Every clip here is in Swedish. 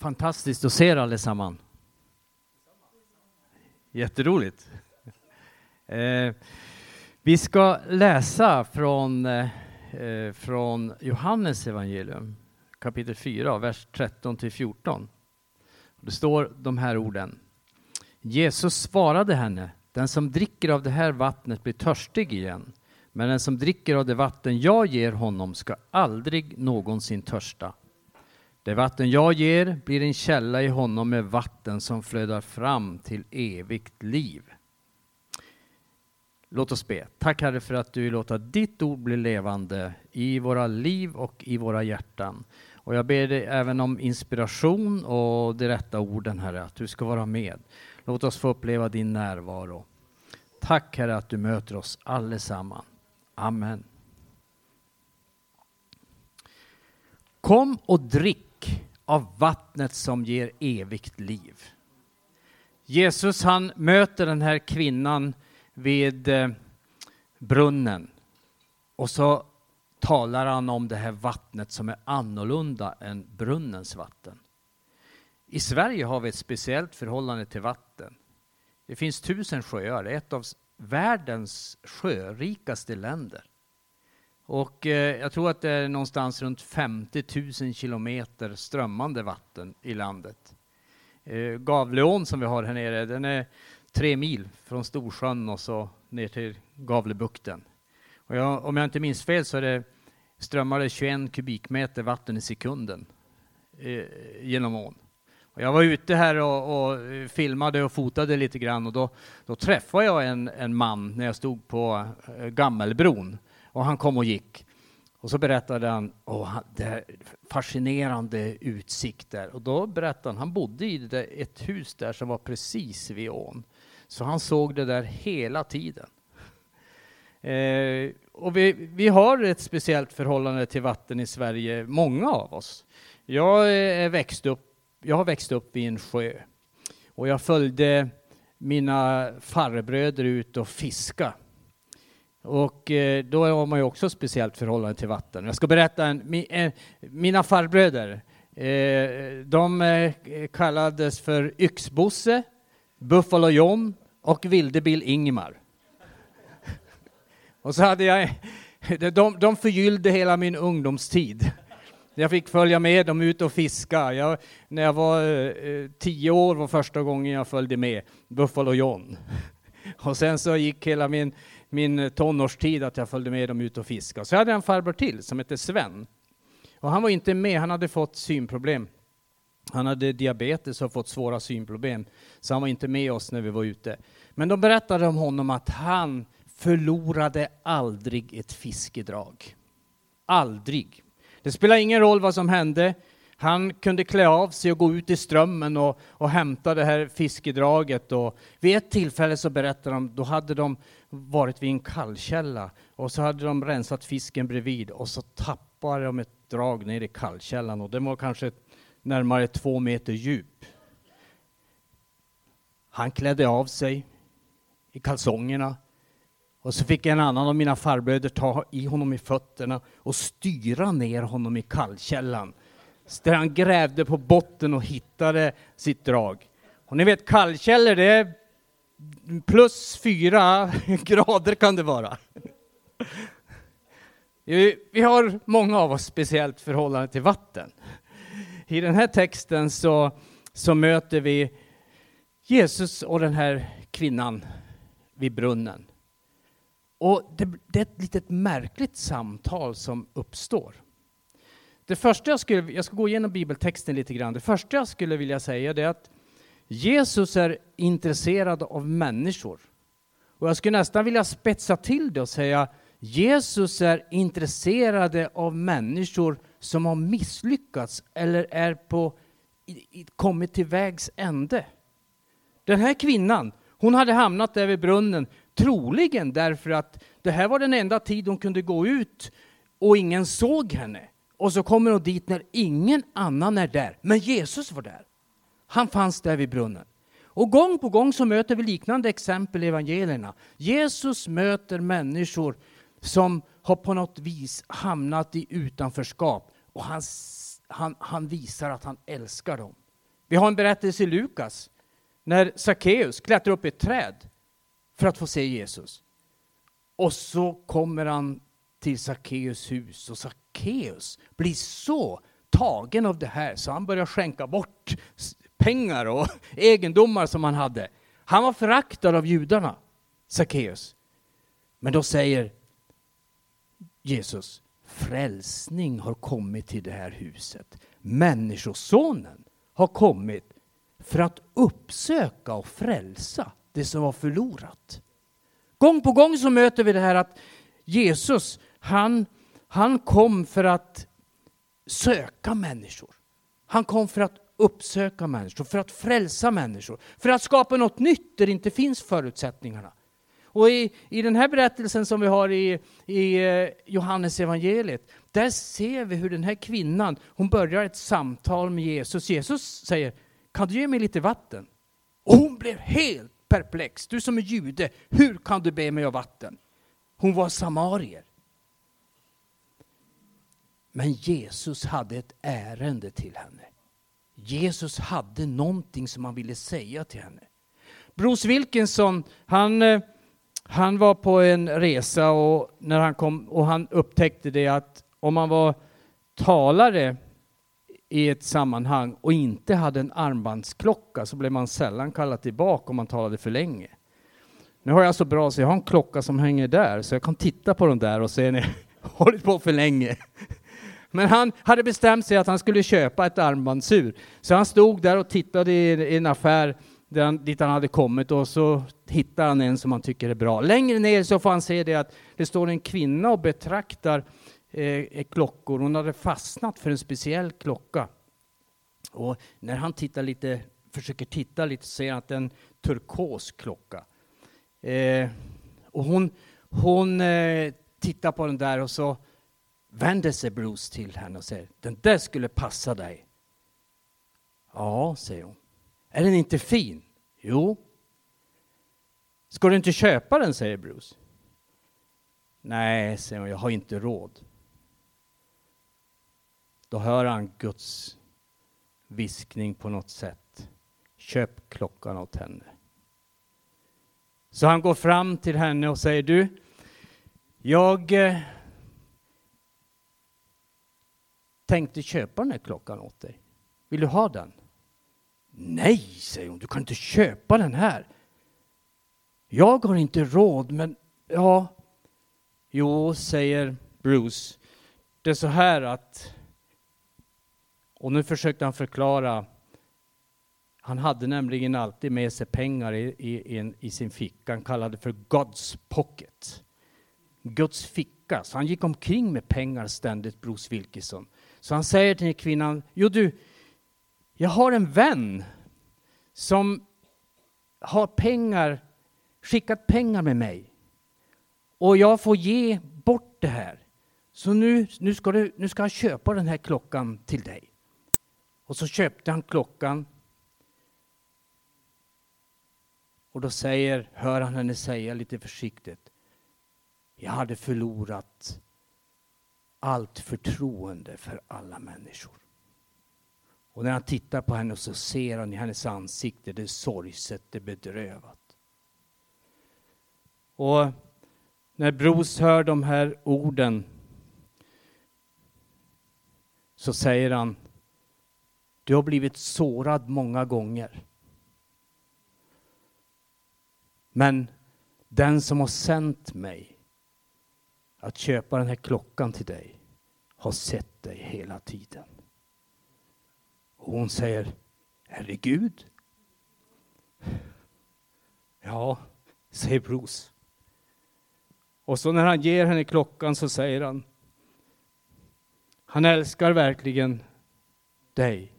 Fantastiskt att se er allesammans. Jätteroligt. Eh, vi ska läsa från, eh, eh från Johannes evangelium kapitel 4, vers 13 till 14. Det står de här orden. Jesus svarade henne, den som dricker av det här vattnet blir törstig igen. Men den som dricker av det vatten jag ger honom ska aldrig någonsin törsta. Det vatten jag ger blir en källa i honom med vatten som flödar fram till evigt liv. Låt oss be. Tack Herre för att du låter ditt ord bli levande i våra liv och i våra hjärtan. Och jag ber dig även om inspiration och de rätta orden Herre, att du ska vara med. Låt oss få uppleva din närvaro. Tack Herre att du möter oss allesamman. Amen. Kom och drick av vattnet som ger evigt liv. Jesus han möter den här kvinnan vid eh, brunnen och så talar han om det här vattnet som är annorlunda än brunnens vatten. I Sverige har vi ett speciellt förhållande till vatten. Det finns tusen sjöar, ett av världens sjörikaste länder. Och eh, jag tror att det är någonstans runt 50 000 kilometer strömmande vatten i landet. Eh, Gavleån som vi har här nere, den är tre mil från Storsjön och så ner till Gavlebukten. Och jag, om jag inte minns fel så är det strömmar det 21 kubikmeter vatten i sekunden eh, genom ån. Och jag var ute här och, och, eh, filmade och fotade lite grann och då, då träffade jag en, en man när jag stod på eh, Gammelbron och han kom och gick. Och så berättade han, oh, det fascinerande utsikter. Och då berättade han, han bodde i det, ett hus där som var precis vid ån. Så han såg det där hela tiden. Eh, och vi, vi har ett speciellt förhållande till vatten i Sverige, många av oss. Jag, eh, är växt upp, jag har växt upp vid en sjö och jag följde mina farbröder ut och fiska. Och eh, då har man ju också ett speciellt förhållande till vatten. Jag ska berätta, en, mina farbröder, eh, de eh, kallades för Yxbosse, Buffalo John och Vildebill Ingmar. Och så hade jag, de, de förgyllde hela min ungdomstid. Jag fick följa med dem ut och fiska. Jag, när jag var eh, tio år var första gången jag följde med Buffalo John. Och sen så gick hela min, min eh, tonårstid att jag följde med dem ut och fiska. Så jag hade en farbror till som hette Sven. Och han var inte med, han hade fått synproblem. Han hade diabetes och fått svåra synproblem, så han var inte med oss när vi var ute. Men de berättade om honom att han förlorade aldrig ett fiskedrag. Aldrig. Det spelar ingen roll vad som hände. Han kunde klä av sig och gå ut i strömmen och, och hämta det här fiskedraget. Och vid ett tillfälle så berättade de, då hade de varit vid en kallkälla och så hade de rensat fisken bredvid och så tappade de ett drag ner i kallkällan och den var kanske närmare två meter djup. Han klädde av sig i kalsongerna och så fick en annan av mina farbröder ta i honom i fötterna och styra ner honom i kallkällan. Där han grävde på botten och hittade sitt drag. Och ni vet kallkällor, det är plus fyra grader kan det vara. Vi har många av oss speciellt förhållande till vatten. I den här texten så, så möter vi Jesus och den här kvinnan vid brunnen. Och det, det, är ett litet märkligt samtal som uppstår. Det första jag skulle, jag ska gå igenom bibeltexten lite grann. Det första jag skulle vilja säga är att Jesus är intresserad av människor. Och jag skulle nästan vilja spetsa till det och säga Jesus är intresserad av människor som har misslyckats eller är på, kommit till vägs ände. Den här kvinnan, hon hade hamnat där vid brunnen Troligen därför att det här var den enda tid hon kunde gå ut och ingen såg henne. Och så kommer hon dit när ingen annan är där. Men Jesus var där. Han fanns där vid brunnen. Och gång på gång så möter vi liknande exempel i evangelierna. Jesus möter människor som har på något vis hamnat i utanförskap och han, han, han visar att han älskar dem. Vi har en berättelse i Lukas när Sackeus klättrar upp i ett träd för att få se Jesus. Och så kommer han till Sackeus hus och Sackeus blir så tagen av det här så han börjar skänka bort pengar och egendomar som han hade. Han var föraktad av judarna, Sackeus. Men då säger Jesus, frälsning har kommit till det här huset. Människosonen har kommit för att uppsöka och frälsa det som var förlorat. Gång på gång så möter vi det här att Jesus, han, han kom för att söka människor. Han kom för att uppsöka människor, för att frälsa människor, för att skapa något nytt där det inte finns förutsättningarna. Och i, i den här berättelsen som vi har i, i eh, Johannes evangeliet, där ser vi hur den här kvinnan, hon börjar ett samtal med Jesus. Jesus säger, kan du ge mig lite vatten? Och hon blev helt perplex. Du som är jude, hur kan du be mig om vatten? Hon var samarier. Men Jesus hade ett ärende till henne. Jesus hade någonting som han ville säga till henne. Bruce Wilkinson, han, eh, han var på en resa och, när han kom, och han upptäckte det att om man var talare i ett sammanhang och inte hade en armbandsklocka så blev man sällan kallad tillbaka om man talade för länge. Nu har jag så bra så jag har en klocka som hänger där så jag kan titta på den där och se när jag hållit på för länge. Men han hade bestämt sig att han skulle köpa ett armbandsur. Så han stod där och tittade i en affär där han, dit han hade kommit och så hittar han en som han tycker är bra. Längre ner så får han se det att det står en kvinna och betraktar eh, klockor. Hon hade fastnat för en speciell klocka. Och när han tittar lite, försöker titta lite ser han att det är en turkos klocka. Eh, och hon, hon eh, tittar på den där och så vänder sig Bruce till henne och säger den där skulle passa dig. Ja, säger hon. Är den inte fin? Jo. Ska du inte köpa den, säger Bruce. Nej, säger hon, jag har inte råd. Då hör han Guds viskning på något sätt. Köp klockan åt henne. Så han går fram till henne och säger du, jag eh, tänkte köpa den här klockan åt dig. Vill du ha den? Nej, säger hon, du kan inte köpa den här. Jag har inte råd, men ja. Jo, säger Bruce. Det är så här att och nu försökte han förklara. Han hade nämligen alltid med sig pengar i, i, i, i sin ficka. Han kallade det för God's pocket. Guds ficka. Så han gick omkring med pengar ständigt, Bruce Wilkinson. Så han säger till kvinnan, jo du, jag har en vän som har pengar, skickat pengar med mig. Och jag får ge bort det här. Så nu, nu, ska, du, nu ska jag köpa den här klockan till dig. Och så köpte han klockan. Och då säger, hör han henne säga lite försiktigt. Jag hade förlorat allt förtroende för alla människor. Och när han tittar på henne så ser han i hennes ansikte det sorgset, det bedrövat. Och när Bros hör de här orden så säger han du har blivit sårad många gånger. Men den som har sänt mig att köpa den här klockan till dig har sett dig hela tiden. Och hon säger, är det Gud? Ja, säger Bruce. Och så när han ger henne klockan så säger han, han älskar verkligen dig.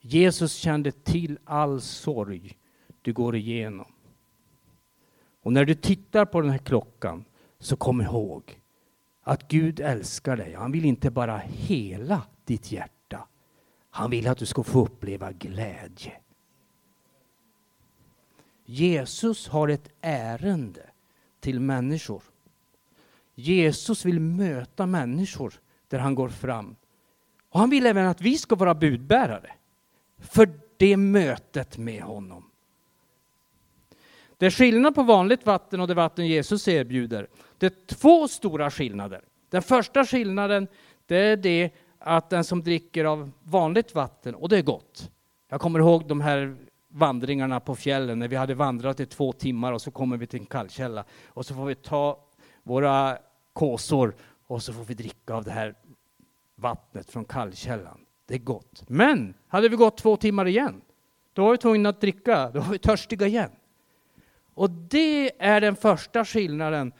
Jesus kände till all sorg du går igenom. Och när du tittar på den här klockan så kom ihåg att Gud älskar dig. Han vill inte bara hela ditt hjärta. Han vill att du ska få uppleva glädje. Jesus har ett ärende till människor. Jesus vill möta människor där han går fram. Och han vill även att vi ska vara budbärare. för det mötet med honom. Det är skillnad på vanligt vatten och det vatten Jesus erbjuder. Det är två stora skillnader. Den första skillnaden det är det att den som dricker av vanligt vatten, och det är gott. Jag kommer ihåg de här vandringarna på fjällen när vi hade vandrat i två timmar och så kommer vi till en kallkälla och så får vi ta våra kåsor och så får vi dricka av det här vattnet från kallkällan. Det är gott. Men hade vi gått två timmar igen, då var vi tvungna att dricka, då var vi törstiga igen. Och det är den första skillnaden.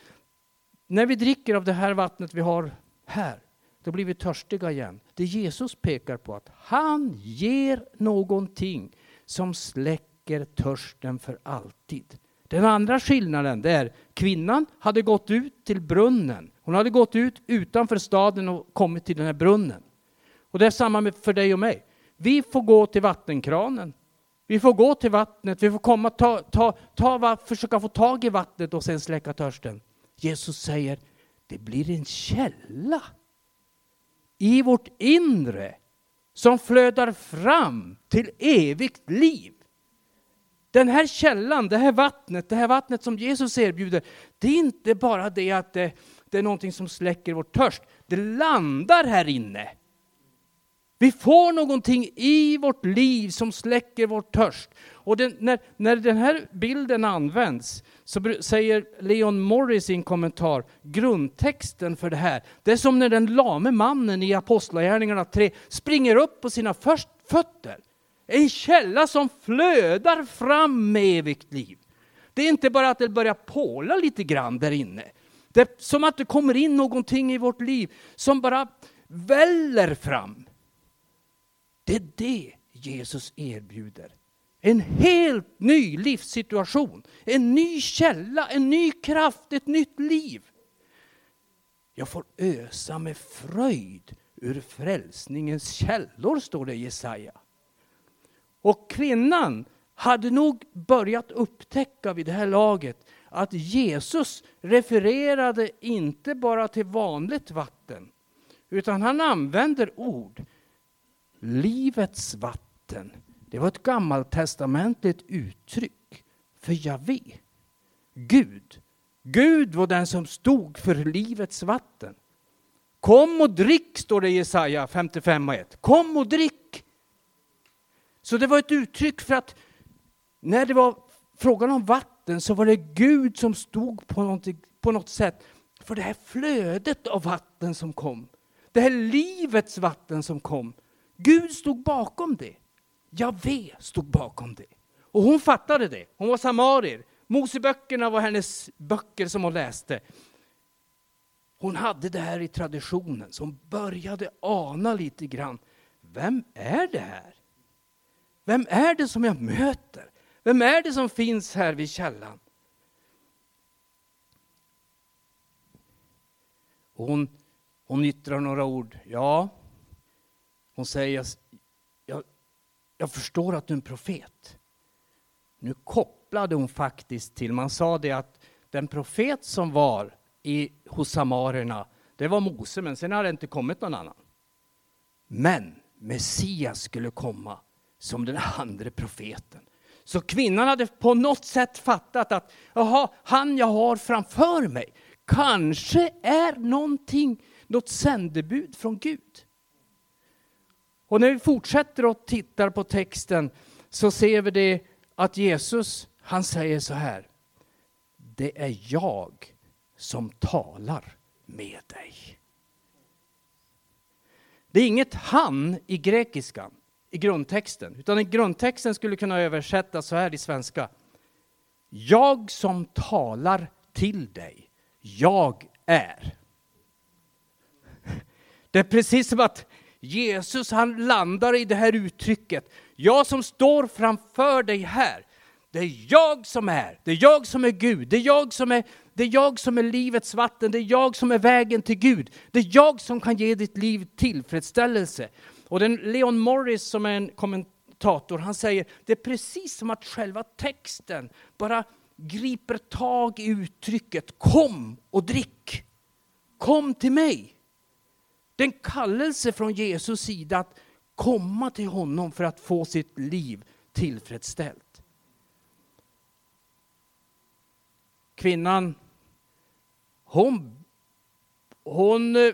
När vi dricker av det här vattnet vi har här, då blir vi törstiga igen. Det Jesus pekar på att han ger någonting som släcker törsten för alltid. Den andra skillnaden det är kvinnan hade gått ut till brunnen. Hon hade gått ut utanför staden och kommit till den här brunnen. Och det är samma för dig och mig. Vi får gå till vattenkranen. Vi får gå till vattnet, vi får komma, ta, ta, ta, försöka få tag i vattnet och sen släcka törsten. Jesus säger, det blir en källa i vårt inre som flödar fram till evigt liv. Den här källan, det här vattnet, det här vattnet som Jesus erbjuder, det är inte bara det att det, det är någonting som släcker vår törst. Det landar här inne. Vi får någonting i vårt liv som släcker vår törst. Och den, när, när den här bilden används så säger Leon Morris i en kommentar, grundtexten för det här, det är som när den lame mannen i Apostlagärningarna 3 springer upp på sina först, fötter. En källa som flödar fram med evigt liv. Det är inte bara att det börjar påla lite grann där inne. Det är som att det kommer in någonting i vårt liv som bara väller fram. Det är det Jesus erbjuder. En helt ny livssituation, en ny källa, en ny kraft, ett nytt liv. Jag får ösa med fröjd ur frälsningens källor, står det i Jesaja. Och kvinnan hade nog börjat upptäcka vid det här laget att Jesus refererade inte bara till vanligt vatten, utan han använder ord. Livets vatten, det var ett gammaltestamentligt uttryck för Javé. Gud. Gud var den som stod för livets vatten. Kom och drick, står det i Jesaja 55 och 1. Kom och drick. Så det var ett uttryck för att när det var frågan om vatten så var det Gud som stod på något, på något sätt för det här flödet av vatten som kom. Det här livets vatten som kom. Gud stod bakom det. Javé stod bakom det. Och hon fattade det. Hon var samarier. Moseböckerna var hennes böcker som hon läste. Hon hade det här i traditionen, så hon började ana lite grann. Vem är det här? Vem är det som jag möter? Vem är det som finns här vid källan? hon, hon yttrar några ord. Ja, hon säger, jag, jag förstår att du är en profet. Nu kopplade hon faktiskt till, man sa det att den profet som var i, hos samarierna, det var Mose, men sen hade det inte kommit någon annan. Men Messias skulle komma som den andra profeten. Så kvinnan hade på något sätt fattat att jaha, han jag har framför mig kanske är någonting, något sändebud från Gud. Och när vi fortsätter och tittar på texten så ser vi det att Jesus, han säger så här. Det är jag som talar med dig. Det är inget han i grekiskan i grundtexten, utan i grundtexten skulle kunna översättas så här i svenska. Jag som talar till dig, jag är. Det är precis som att Jesus han landar i det här uttrycket. Jag som står framför dig här, det är jag som är, det är jag som är Gud, det är jag som är, det är jag som är livets vatten, det är jag som är vägen till Gud. Det är jag som kan ge ditt liv tillfredsställelse. Och den Leon Morris som är en kommentator, han säger det är precis som att själva texten bara griper tag i uttrycket kom och drick. Kom till mig. Det är en kallelse från Jesus sida att komma till honom för att få sitt liv tillfredsställt. Kvinnan, hon, hon eh,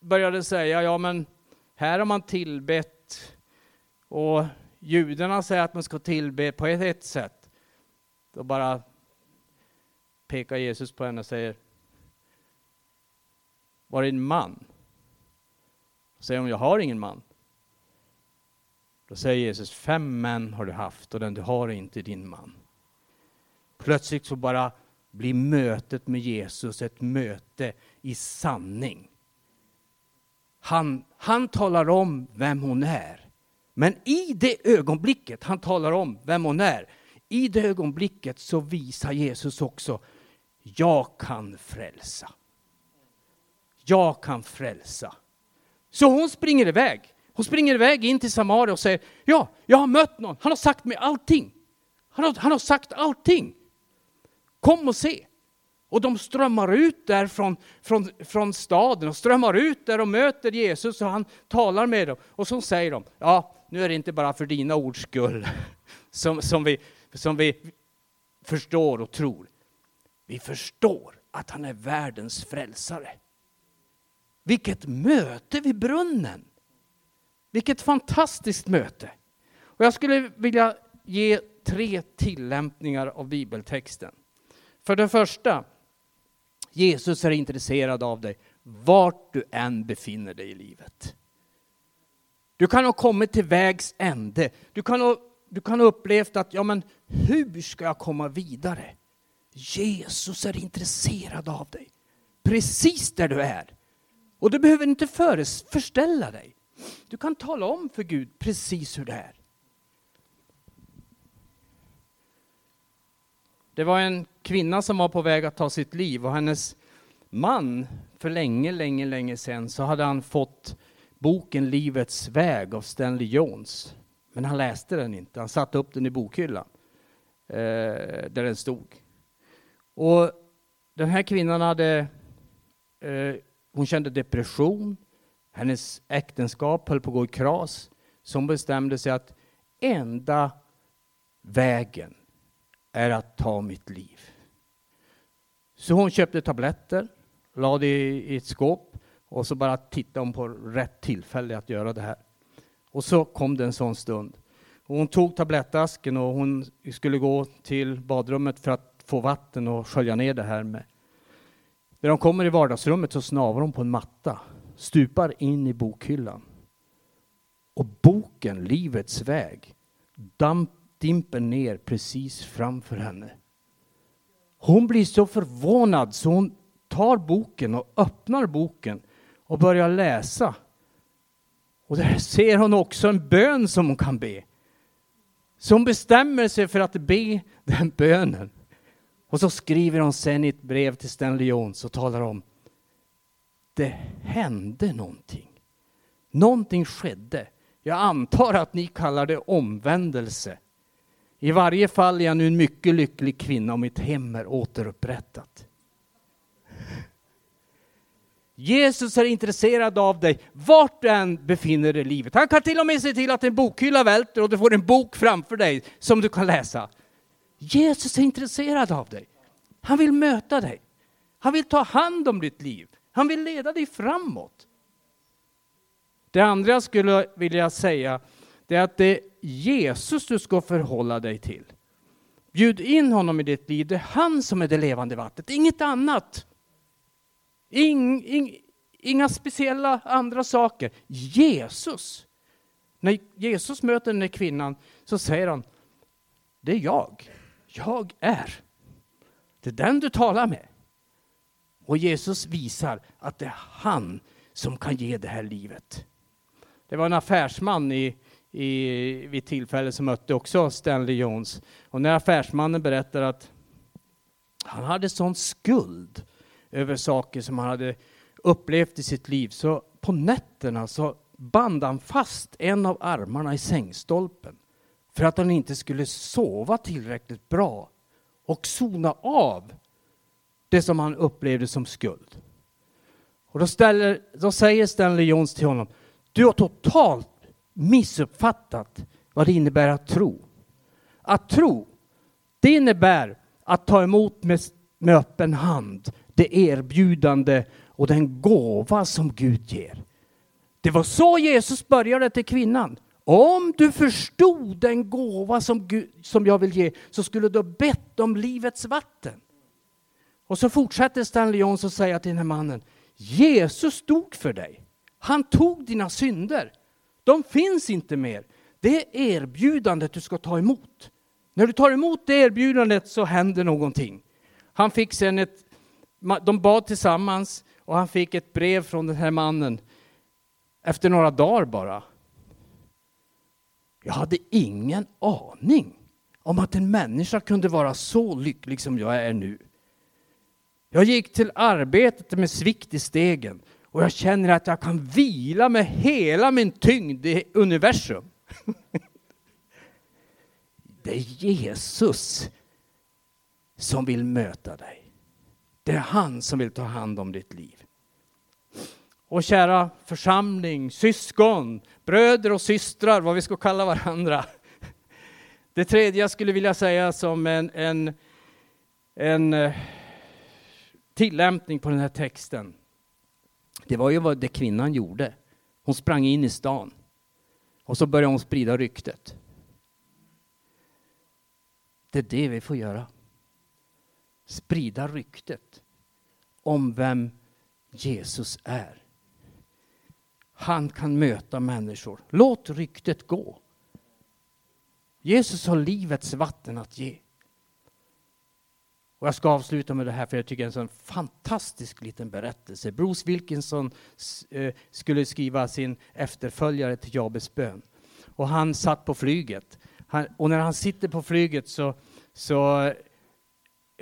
började säga, ja men här har man tillbett och judarna säger att man ska tillbe på ett, ett sätt. Då bara pekar Jesus på henne och säger, var det din man? Säger hon, jag har ingen man. Då säger Jesus, fem män har du haft och den du har är inte din man. Plötsligt så bara blir mötet med Jesus ett möte i sanning. Han, han talar om vem hon är. Men i det ögonblicket han talar om vem hon är, i det ögonblicket så visar Jesus också, jag kan frälsa. Jag kan frälsa. Så hon springer iväg. Hon springer iväg in till Samaria och säger, ja, jag har mött någon, han har sagt mig allting. Han har, han har sagt allting. Kom och se. Och de strömmar ut där från, från, från staden och strömmar ut där och möter Jesus och han talar med dem. Och så säger de, ja, nu är det inte bara för dina ords skull som, som, vi, som vi förstår och tror. Vi förstår att han är världens frälsare. Vilket möte vid brunnen! Vilket fantastiskt möte! Och jag skulle vilja ge tre tillämpningar av bibeltexten. För det första, Jesus är intresserad av dig vart du än befinner dig i livet. Du kan ha kommit till vägs ände. Du kan ha, du kan ha upplevt att, ja men hur ska jag komma vidare? Jesus är intresserad av dig. Precis där du är. Och du behöver inte förställa dig. Du kan tala om för Gud precis hur det är. Det var en kvinna som var på väg att ta sitt liv och hennes man, för länge, länge, länge sedan, så hade han fått boken Livets väg av Stanley Jones. Men han läste den inte, han satte upp den i bokhyllan eh, där den stod. Och den här kvinnan hade, eh, hon kände depression, hennes äktenskap höll på att gå i kras, så hon bestämde sig att enda vägen är att ta mitt liv. Så hon köpte tabletter, lade det i ett skåp och så bara tittade hon på rätt tillfälle att göra det här. Och så kom det en sån stund. hon tog tablettasken och hon skulle gå till badrummet för att få vatten och skölja ner det här med. När de kommer i vardagsrummet så snavar hon på en matta, stupar in i bokhyllan. Och boken, Livets väg, damp, dimper ner precis framför henne. Hon blir så förvånad så hon tar boken och öppnar boken och börjar läsa. Och där ser hon också en bön som hon kan be. Så hon bestämmer sig för att be den bönen. Och så skriver hon sen i ett brev till Stanley Jones och talar om det hände någonting. Någonting skedde. Jag antar att ni kallar det omvändelse. I varje fall är jag nu en mycket lycklig kvinna och mitt hem är återupprättat. Jesus är intresserad av dig vart du än befinner dig i livet. Han kan till och med se till att en bokhylla välter och du får en bok framför dig som du kan läsa. Jesus är intresserad av dig. Han vill möta dig. Han vill ta hand om ditt liv. Han vill leda dig framåt. Det andra jag skulle vilja säga, det är att det är Jesus du ska förhålla dig till. Bjud in honom i ditt liv. Det är han som är det levande vattnet, inget annat. Ing, ing, inga speciella andra saker. Jesus. När Jesus möter den här kvinnan så säger han, det är jag. Jag är. Det är den du talar med. Och Jesus visar att det är han som kan ge det här livet. Det var en affärsman i, i, vid tillfälle som mötte också Stanley Jones. Och när affärsmannen berättar att han hade sån skuld över saker som han hade upplevt i sitt liv, så på nätterna så band han fast en av armarna i sängstolpen för att han inte skulle sova tillräckligt bra och sona av det som han upplevde som skuld. Och då, ställer, då säger Stanley Jones till honom, du har totalt missuppfattat vad det innebär att tro. Att tro, det innebär att ta emot med, med öppen hand det erbjudande och den gåva som Gud ger. Det var så Jesus började till kvinnan. Om du förstod den gåva som, Gud, som jag vill ge så skulle du ha bett om livets vatten. Och så fortsätter Stanley Johnson säga till den här mannen, Jesus stod för dig. Han tog dina synder. De finns inte mer. Det är erbjudandet du ska ta emot. När du tar emot det erbjudandet så händer någonting. Han fick sen ett, de bad tillsammans och han fick ett brev från den här mannen efter några dagar bara. Jag hade ingen aning om att en människa kunde vara så lycklig som jag är nu. Jag gick till arbetet med svikt i stegen och jag känner att jag kan vila med hela min tyngd i universum. Det är Jesus som vill möta dig. Det är han som vill ta hand om ditt liv. Och kära församling, syskon, bröder och systrar, vad vi ska kalla varandra. Det tredje jag skulle vilja säga som en, en, en eh, tillämpning på den här texten. Det var ju vad det kvinnan gjorde. Hon sprang in i stan och så började hon sprida ryktet. Det är det vi får göra. Sprida ryktet om vem Jesus är. Han kan möta människor. Låt ryktet gå. Jesus har livets vatten att ge. Och jag ska avsluta med det här för jag tycker det är en sån fantastisk liten berättelse. Bruce Wilkinson eh, skulle skriva sin efterföljare till Jabes bön. Och han satt på flyget. Han, och när han sitter på flyget så, så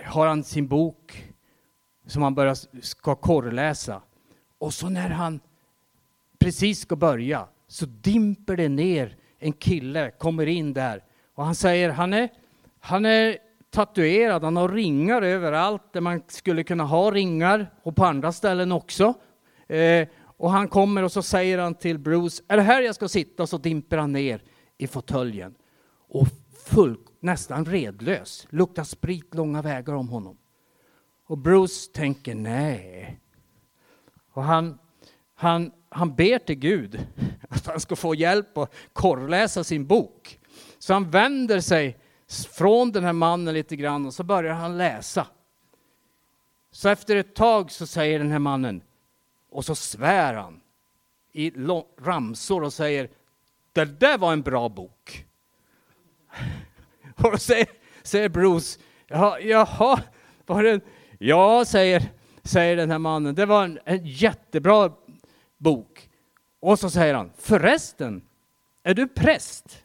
har han sin bok som han börjar, ska korrläsa. Och så när han precis ska börja så dimper det ner en kille, kommer in där och han säger han är, han är tatuerad, han har ringar överallt där man skulle kunna ha ringar och på andra ställen också. Eh, och han kommer och så säger han till Bruce, är det här jag ska sitta? Och så dimper han ner i fåtöljen. Och full, nästan redlös, luktar sprit långa vägar om honom. Och Bruce tänker, nej. Och han, han, han ber till Gud att han ska få hjälp att korrläsa sin bok. Så han vänder sig från den här mannen lite grann och så börjar han läsa. Så efter ett tag så säger den här mannen, och så svär han i ramsor och säger, det där var en bra bok. Och då säger, säger Bruce, jaha, jaha, var det en, ja, säger, säger den här mannen, det var en, en jättebra bok. Och så säger han, förresten, är du präst?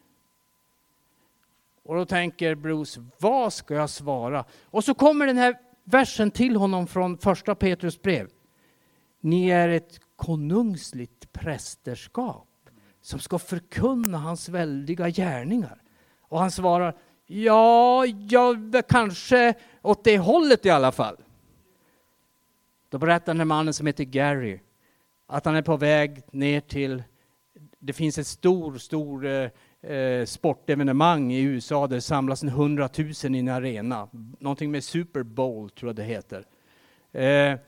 Och då tänker Bruce, vad ska jag svara? Och så kommer den här versen till honom från första Petrus brev. Ni är ett konungsligt prästerskap som ska förkunna hans väldiga gärningar. Och han svarar, ja, ja, kanske åt det hållet i alla fall. Då berättar den här mannen som heter Gary att han är på väg ner till, det finns ett stort stor eh, eh, sportevenemang i USA där det samlas en hundratusen i en arena. Någonting med Super Bowl tror jag det heter. Eh,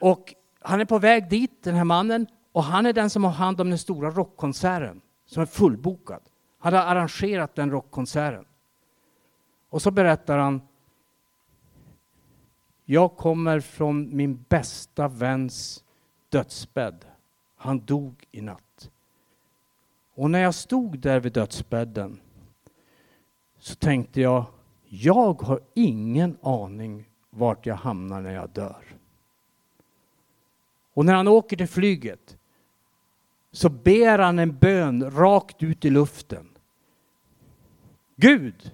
och han är på väg dit, den här mannen, och han är den som har hand om den stora rockkonserten som är fullbokad. Han har arrangerat den rockkonserten. Och så berättar han jag kommer från min bästa väns dödsbädd. Han dog i natt. Och när jag stod där vid dödsbädden så tänkte jag, jag har ingen aning vart jag hamnar när jag dör. Och när han åker till flyget så ber han en bön rakt ut i luften. Gud,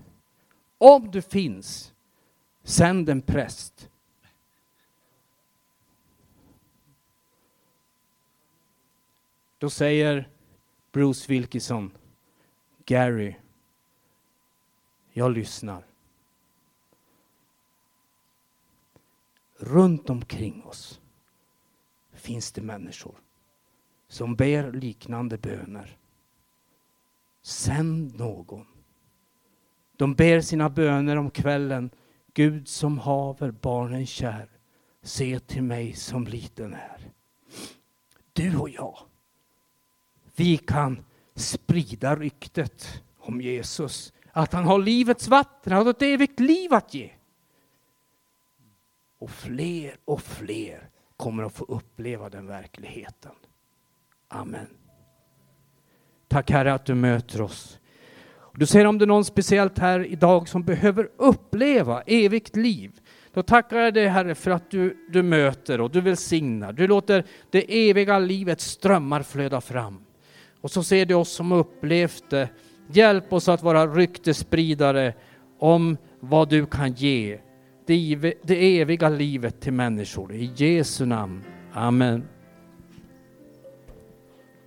om du finns, sänd en präst. Då säger Bruce Wilkinson, Gary, jag lyssnar. Runt omkring oss finns det människor som ber liknande böner. sänd någon. De ber sina böner om kvällen. Gud som haver barnen kär, se till mig som liten är. Du och jag, vi kan sprida ryktet om Jesus. Att han har livets vatten, han har ett evigt liv att ge. Och fler och fler kommer att få uppleva den verkligheten. Amen. Tack Herre att du möter oss. Du ser om det är någon speciellt här idag som behöver uppleva evigt liv. Då tackar jag dig Herre för att du, du möter och du välsignar. Du låter det eviga livets strömmar flöda fram. Och så ser du oss som upplevt det. Hjälp oss att vara ryktespridare om vad du kan ge. Det, det eviga livet till människor. I Jesu namn. Amen.